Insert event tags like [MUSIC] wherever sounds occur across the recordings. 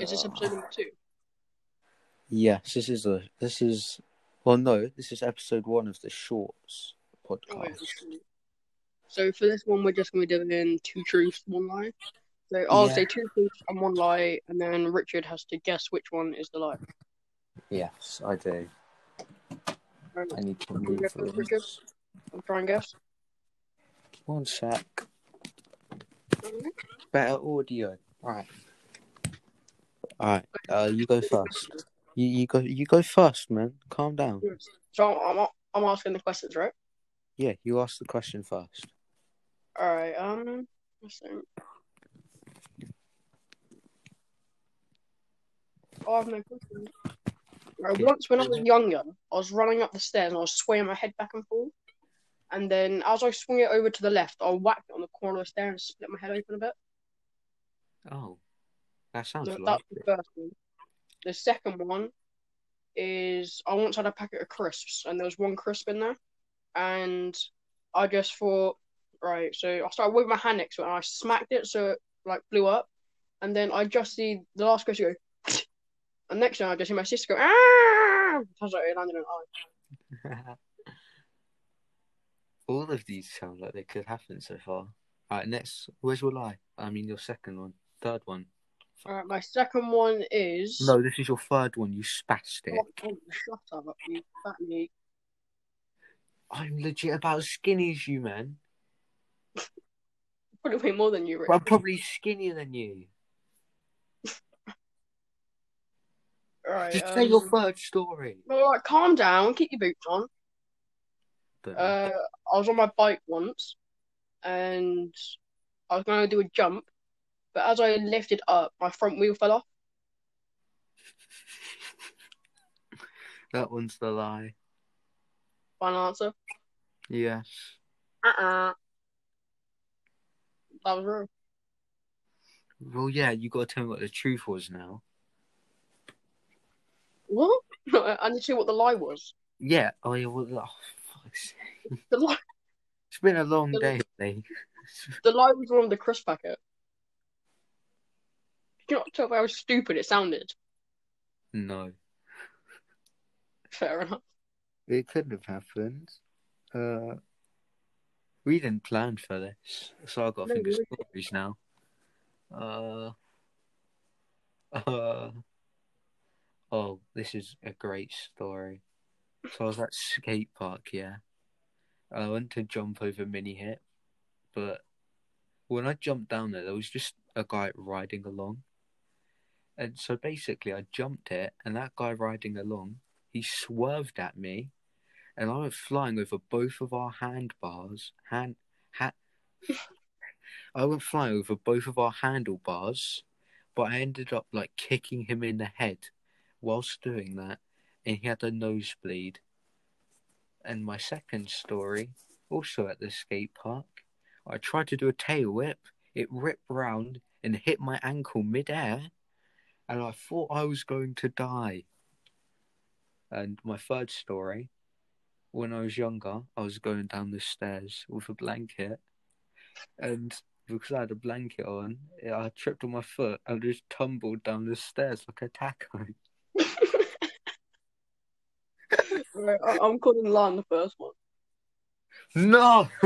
Is this episode number two? Yes, this is a this is well no, this is episode one of the shorts Oh, podcast. So for this one, we're just going to be doing two truths, one lie. So I'll Yeah. say two truths and one lie, and then Richard has to guess which one is the lie. Yes, I do. Alright, I need to move Richard? I'll try and guess. One sec. Better audio. Right. Alright, uh you go first. You you go you go first, man. Calm down. So I'm, I'm asking the questions, right? Yeah, you ask the question first. All right. Um. Oh, I have no questions. Right. Once when I was younger, I was running up the stairs and I was swaying my head back and forth. And then as I swung it over to the left, I whacked it on the corner of the stair and split my head open a bit. Oh. That sounds So like the first one. The second one is I once had a packet of crisps and there was one crisp in there. And I just thought, right, so I started with my hand next to it and I smacked it so it like blew up. And then I just see the last crisp go, [LAUGHS] and next time I just see my sister go, ah! Sounds like it landed an eye. [LAUGHS] All of these sound like they could happen so far. Alright, next where's your lie? I mean your second one, third one. Alright, my second one is. No, this is your third one, you spastic. Oh, oh, shut up, you fat meat. I'm legit about as skinny as you, man. [LAUGHS] Probably way more than you, Rick. I'm probably skinnier than you. [LAUGHS] Alright, Just say your um, third story. All right, calm down. Keep your boots on. Uh, I was on my bike once, and I was going to do a jump, but as I lifted up, my front wheel fell off. [LAUGHS] that one's the lie. Final answer. Yes. Uh-uh. That was real. Well, yeah, you got to tell me what the truth was now. What? [LAUGHS] I need to see what the lie was. Yeah. Oh, yeah. Well, oh, fuck's sake. The lie, It's been a long The- day, Lee. the lie was on the crisp packet. Did you not tell me how stupid it sounded? No, Fair enough. it couldn't have happened. Uh, we didn't plan for this, so I've got to No, think of stories now. Uh, uh, oh, this is a great story. So I was at skate park, yeah. I went to jump over mini hit, but when I jumped down there, there was just a guy riding along. And so basically, I jumped it, and that guy riding along, he swerved at me, and I went flying over both of our handbars. Hand, ha- [LAUGHS] I went flying over both of our handlebars, but I ended up like kicking him in the head whilst doing that, and he had a nosebleed. And my second story, also at the skate park, I tried to do a tail whip. It ripped round and hit my ankle mid-air, and I thought I was going to die. And my third story, when I was younger, I was going down the stairs with a blanket, and because I had a blanket on, I tripped on my foot and just tumbled down the stairs like a taco. Right, [LAUGHS] I- I'm calling on the first one. No! [LAUGHS]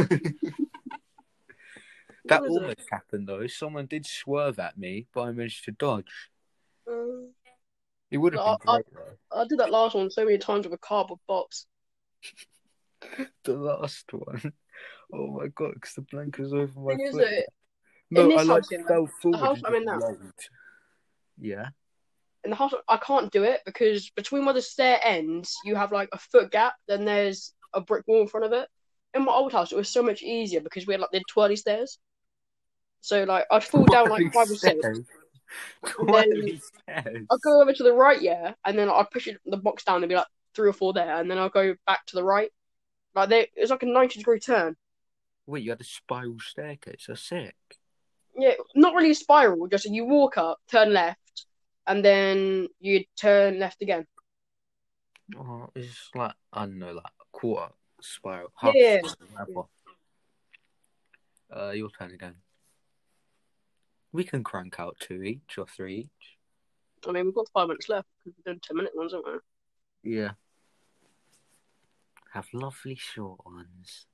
that was it? almost happened though. Someone did swerve at me, but I managed to dodge. Uh, It would have been great though. I did that last one so many times with a cardboard box. [LAUGHS] The last one. Oh my god, because the blanket was over my Thing foot. that no, I like fell forward. house I'm in now. Yeah. in the house, I can't do it because between where the stair ends, you have like a foot gap, then there's a brick wall in front of it. In my old house, it was so much easier because we had like the twirly stairs. So like I'd fall [LAUGHS] down like five or six. Stairs. [LAUGHS] And Twirly stairs. I'll go over to the right, yeah, and then I'll push it, the box down and be like three or four there, and then I'll go back to the right. Like they, it's like a ninety degree turn. Wait, you had a spiral staircase. That's sick. Yeah, not really a spiral, just you walk up, turn left, and then you turn left again. Oh, it's like I don't know, like a quarter spiral. Half Yeah. spiral, whatever. Uh, your turn again. We can crank out two each or three each. I mean, we've got five minutes left because we're doing ten minute ones, aren't we? Yeah. Have lovely short ones.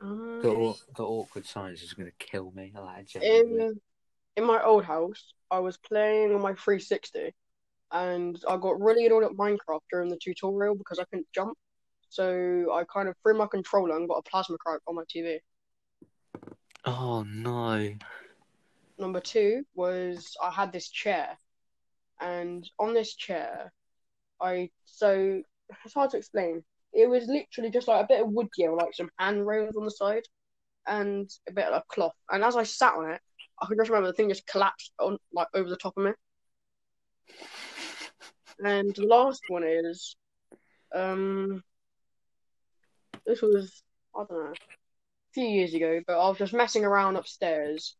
Um, The, the awkward silence is going to kill me. Like, in in my old house, I was playing on my 360, and I got really annoyed at Minecraft during the tutorial because I couldn't jump. So I kind of threw my controller and got a plasma crack on my TV. Oh no. Number two was I had this chair, and on this chair, I so it's hard to explain. It was literally just like a bit of wood gear, like some handrails on the side, and a bit of cloth. And as I sat on it, I can just remember the thing just collapsed on like over the top of me. And the last one is, um, this was I don't know, a few years ago, but I was just messing around upstairs,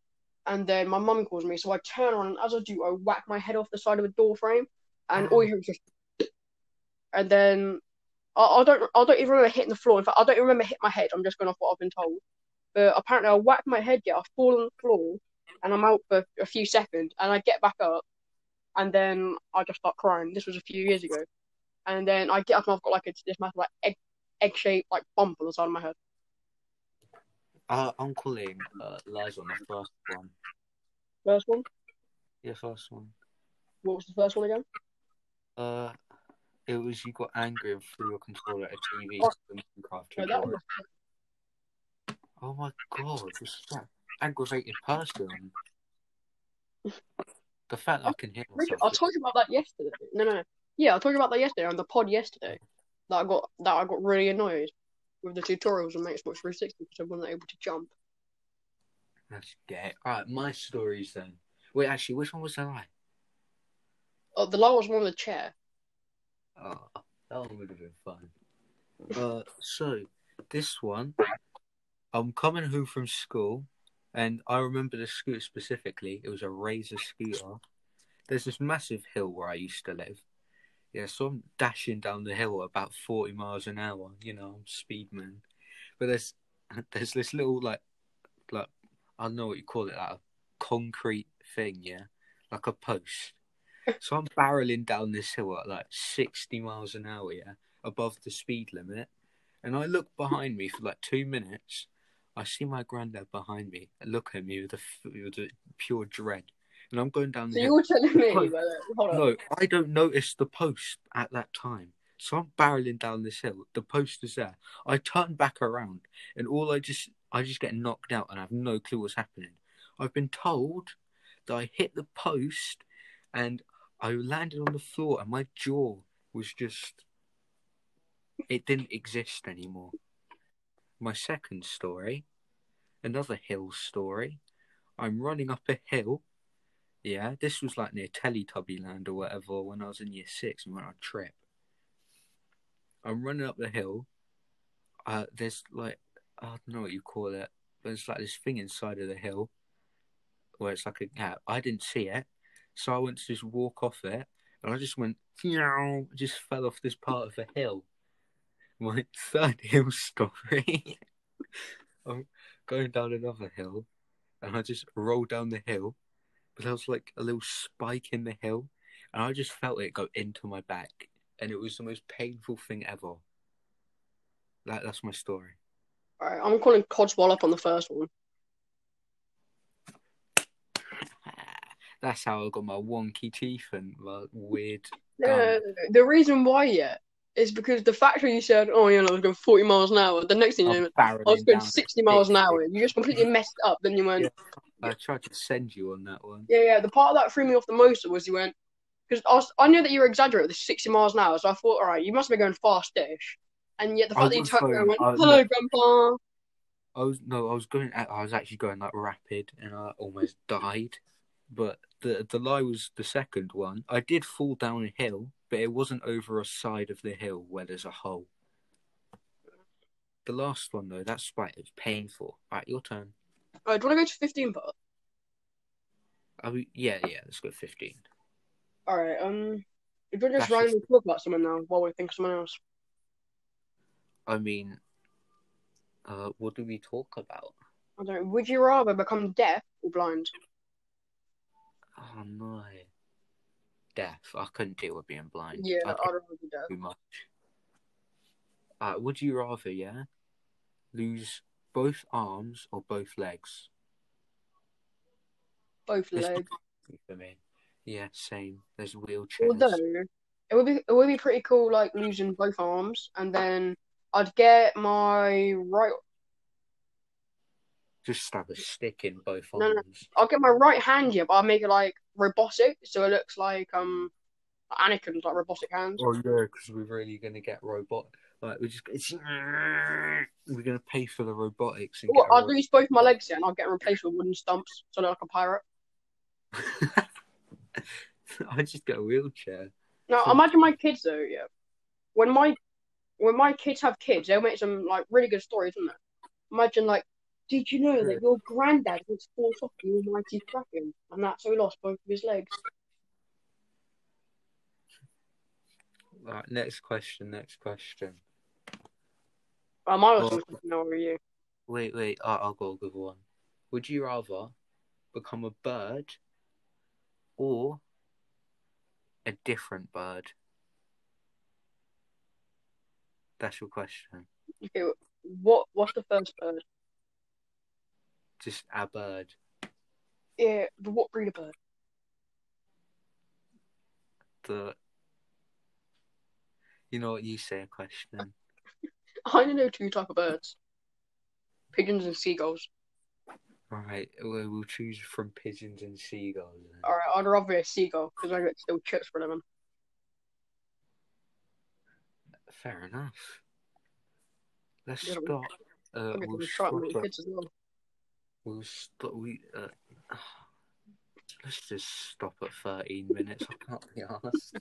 and then my mum calls me, so I turn on, and as I do, I whack my head off the side of a door frame, and all you ah. hear is just, and then I, I don't, I don't even remember hitting the floor. In fact, I don't even remember hitting my head. I'm just going off what I've been told. But apparently, I whacked my head, yeah, I fall on the floor, and I'm out for a few seconds, and I get back up, and then I just start crying. This was a few years ago, and then I get up and I've got like a, this massive like egg egg shaped like bump on the side of my head. Uh, I'm calling uh, lies on the first one. First one. Yeah, first one. What was the first one again? Uh, it was you got angry and threw your controller at a TV. Oh. Minecraft No, was Oh my god, this is that aggravated person. The fact I can hear myself. I told you about that yesterday. No, no, no. Yeah, I told you about that yesterday on the pod yesterday. That I got that I got really annoyed with the tutorials on Xbox 360 because I wasn't able to jump. Let's get it. Alright, my stories then. Wait, actually, which one was the lie? Oh, the last one with the chair. Oh, that one would have been fun. Uh, so this one, I'm coming home from school, and I remember the scooter specifically. It was a Razor scooter. There's this massive hill where I used to live. Yeah, so I'm dashing down the hill at about 40 miles an hour. You know, I'm speedman. But there's [LAUGHS] there's this little like like I don't know what you call it, like a concrete thing, yeah, like a post. So I'm barreling down this hill at like 60 miles an hour, yeah, above the speed limit. And I look behind me for like two minutes. I see my granddad behind me look at me with a, with a pure dread. And I'm going down the So hill. you're telling me, No. that, on. No, I don't notice the post at that time. So I'm barreling down this hill. The post is there. I turn back around, and all I just I just get knocked out, and I have no clue what's happening. I've been told that I hit the post, and I landed on the floor, and my jaw was just it didn't exist anymore. My second story, another hill story. I'm running up a hill. Yeah, this was like near Teletubby Land or whatever when I was in year six and went on a trip. I'm running up the hill. Uh, there's like I don't know what you call it, but it's like this thing inside of the hill where it's like a gap. I didn't see it, so I went to just walk off it, and I just went, "Meow," just fell off this part of the hill. My [LAUGHS] third hill story. [LAUGHS] I'm going down another hill, and I just rolled down the hill, but there was like a little spike in the hill, and I just felt it go into my back, and it was the most painful thing ever. That that's my story. Alright, I'm calling Codswell up on the first one. [SIGHS] That's how I got my wonky teeth and my weird. Uh, the reason why, yeah, is because the factory you said, oh, you know, I was going 40 miles an hour. The next thing you know, I was going 60 miles an hour. You just completely messed up. Then you went, Yeah. I tried to send you on that one. Yeah, yeah. The part that threw me off the most was you went because I was I knew that you were exaggerating with the sixty miles an hour, so I thought, all right, you must be going fast-ish. And yet the fact that you was turned around and went, I- "Hello, Grandpa." I was no, I was going. I was actually going like rapid, and I almost died. But the the lie was the second one. I did fall down a hill, but it wasn't over a side of the hill where there's a hole. The last one though, that spite is painful. Right, your turn. Do you want to go to fifteen part? Oh yeah, yeah. Let's go fifteen. All right. Um, if you want to just That's randomly talk about someone now while we think of someone else. I mean, uh, what do we talk about? I don't know. Would you rather become deaf or blind? Oh no. Deaf. I couldn't deal with being blind. Yeah, I'd I'd rather be deaf. too much. Uh, would you rather, yeah, lose both arms or both legs? Both It's legs. for me. Yeah, same. There's wheelchairs. Although it would be it would be pretty cool, like losing both arms, and then I'd get my right. Just stab a stick in both No, no. arms. I'll get my right hand here, but I'll make it like robotic, so it looks like um Anakin's like robotic hands. Oh yeah, because we're really gonna get robot. Like we're just it's, we're gonna pay for the robotics and Well, I'd lose both my legs here, and I'll get replaced with wooden stumps, so like a pirate. [LAUGHS] I just get a wheelchair. Now So- imagine my kids though, yeah. When my when my kids have kids, they'll make some like really good stories, isn't it? Imagine like, did you know that your granddad was fought off the almighty Kraken, and that's how he lost both of his legs? Right, next question. Next question. I Oh. also to know over you. Wait, wait. I I'll go with one. Would you rather become a bird or a different bird? That's your question. Okay, what what's the first bird? Just a bird. Yeah, but what breed of bird? The. You know what you say? A question. I only know two type of birds: pigeons and seagulls. All right, we'll we'll choose from pigeons and seagulls. then. All right, I'd rather be a seagull because I get still chips for them. Fair enough. Let's Yeah, we- Uh, I get we'll stop. at- kids as well. We'll stop. We. Uh, let's just stop at thirteen minutes. I can't be [LAUGHS] honest.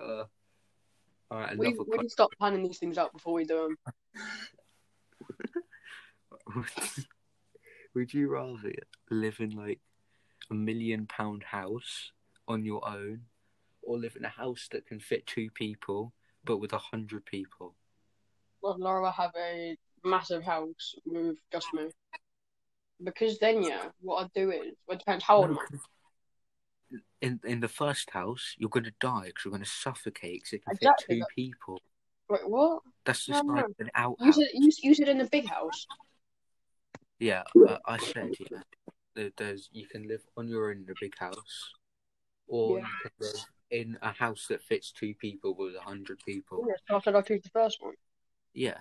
Uh, all right, We can stop planning these things out before we do them. [LAUGHS] Would you rather live in like a million pound house on your own, or live in a house that can fit two people but with a hundred people? I'd rather have a massive house with just me. Because then, yeah, what I'd do is, well, it depends how old am I. In in the first house, you're going to die because you're going to suffocate because it can Exactly, fit two people. Wait, what? That's just no. like an You outhouse. said, you, you said in the big house. Yeah, uh, I said yeah. There, there's you can live on your own in a big house, or Yeah. you can live in a house that fits two people with a hundred people. Yeah, so I choose the first one. Yeah,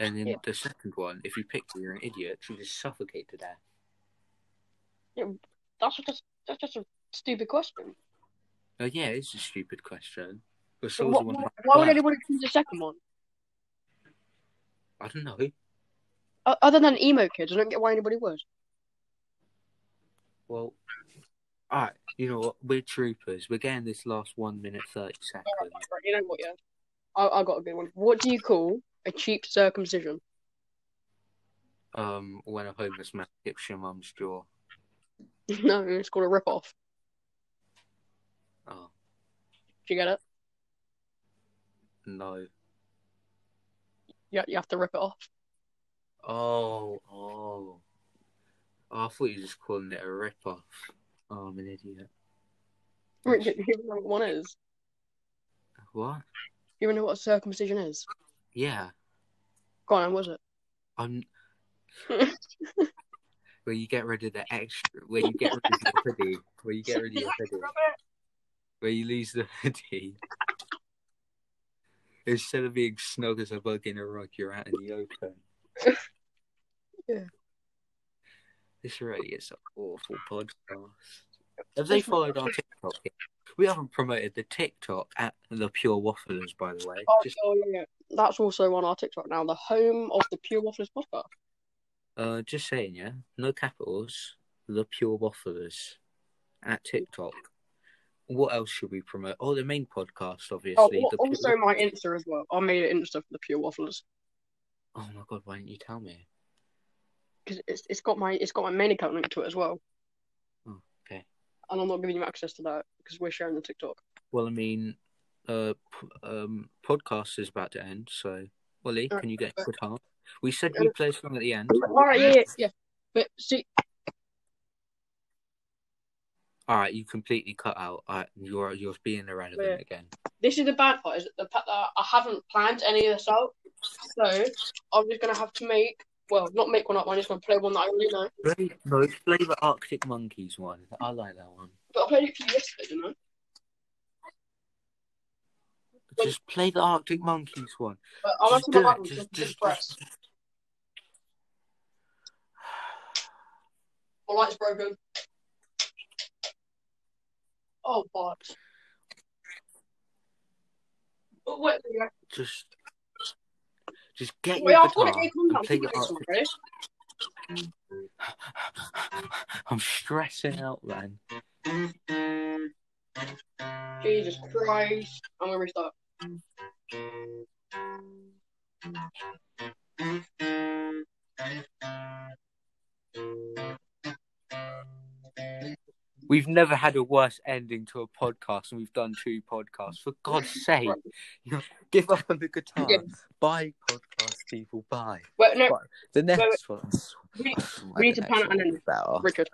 and then Yeah. the second one, if you picked it, you're an idiot. You just suffocate to death. Yeah, that's just that's just a stupid question. Oh yeah, it's a stupid question. But So what, why, why would anybody choose the second one? I don't know. O- Other than emo kids, I don't get why anybody would. Well, alright, you know what? We're troopers. We're getting this last one minute thirty seconds. Right, you know what? Yeah, I I got a good one. What do you call a cheap circumcision? Um, when a homeless man tips your mum's jaw. [LAUGHS] no, it's called a rip off. Oh Do you get it? no. Yeah, you have to rip it off. Oh, oh. Oh, I thought you were just calling it a rip off. Oh, I'm an idiot. Wait, do you know what one is? What? You even know what a circumcision is? Yeah. Go on, was it? I'm [LAUGHS] where you get rid of the extra where you get rid of your hoodie. Where you get rid of your [LAUGHS] hoodie. Where you lose the [LAUGHS] hoodie. Instead of being snug as a bug in a rug, you're out in the open. [LAUGHS] Yeah. This really is an awful podcast. Have they followed our TikTok? yet? We haven't promoted the TikTok at the Pure Wafflers, by the way. Oh, Just oh, yeah, yeah. That's also on our TikTok now. The home of the Pure Wafflers podcast. uh, just saying, yeah. No capitals. The Pure Wafflers at TikTok. What else should we promote? Oh, the main podcast, obviously. Oh, the al- Pure also my. Insta as well. I made an Insta for the Pure Wafflers Oh my god, why didn't you tell me? because it's it's got my it's got my main account link to it as well. Oh, okay. And I'm not giving you access to that because we're sharing the TikTok. Well, I mean, uh, p- um, podcast is about to end, so Ollie, Alright, can you get a but- guitar? We said we play a song at the end. All right, yeah, yeah, yeah. But see, All right, you completely cut out. All right, you're you're being irrelevant Yeah. again. this is the bad part: is the fact that I haven't planned any of this out. So I'm just gonna have to make, well, not make one up. I'm just gonna play one that I really know. Play, no, play the Arctic Monkeys one. I like that one. But I played it for you yesterday, didn't I? Just play the Arctic Monkeys one. But I'm Just do it. having Just, just, just, just. My light's broken. Oh, but. But wait, just, just get wait, your I've guitar it. Calm down. and play Keep the it this one, Arctic. okay? I'm stressing out, man. Jesus Christ. I'm gonna restart. We've never had a worse ending to a podcast, and we've done two podcasts. For God's [LAUGHS] sake, give up on the guitar. Yeah. Bye, podcast people. Bye. Well, no, Right, The next one. we, we need to plan next it and one better. Richard.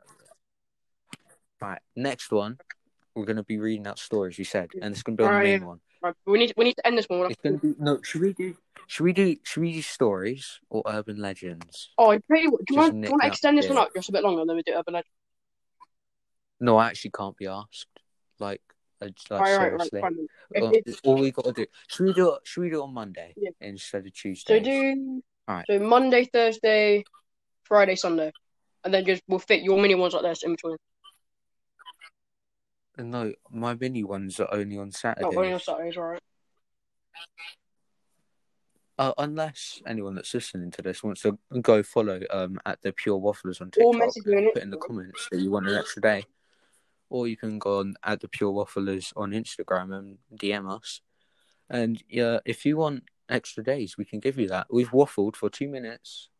Right, next one. We're going to be reading out stories. You said, and it's going to be on Alright, the yeah. main one. Right, we need we need to end this one. with- It's going to be no. Should we do? Should we do? Should we do stories or urban legends? Oh, I tell you what, do you want, do you want to extend this the- one up just a bit longer and then we do Urban Legend? No, I actually can't be asked. Like, uh, like Right, right, right, seriously. If- Uh, all we got to do. Should we do it? Should we do it on Monday Yeah. instead of Tuesday? So do Alright. so Monday, Thursday, Friday, Sunday, and then just we'll fit your mini ones like this in between. No, my mini ones are only on Saturday. Saturdays. only on Saturdays, alright. Uh, unless anyone that's listening to this wants to go follow um at the Pure Wafflers on Or TikTok, message me on put in the comments that you want an extra day, or you can go on at the Pure Wafflers on Instagram and DM us. And yeah, if you want extra days, we can give you that. We've waffled for two minutes,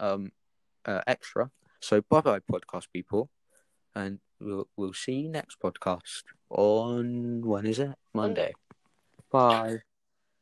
um, uh, extra. So bye bye, podcast people, and we'll we'll see you next podcast on when is it? Monday. Bye.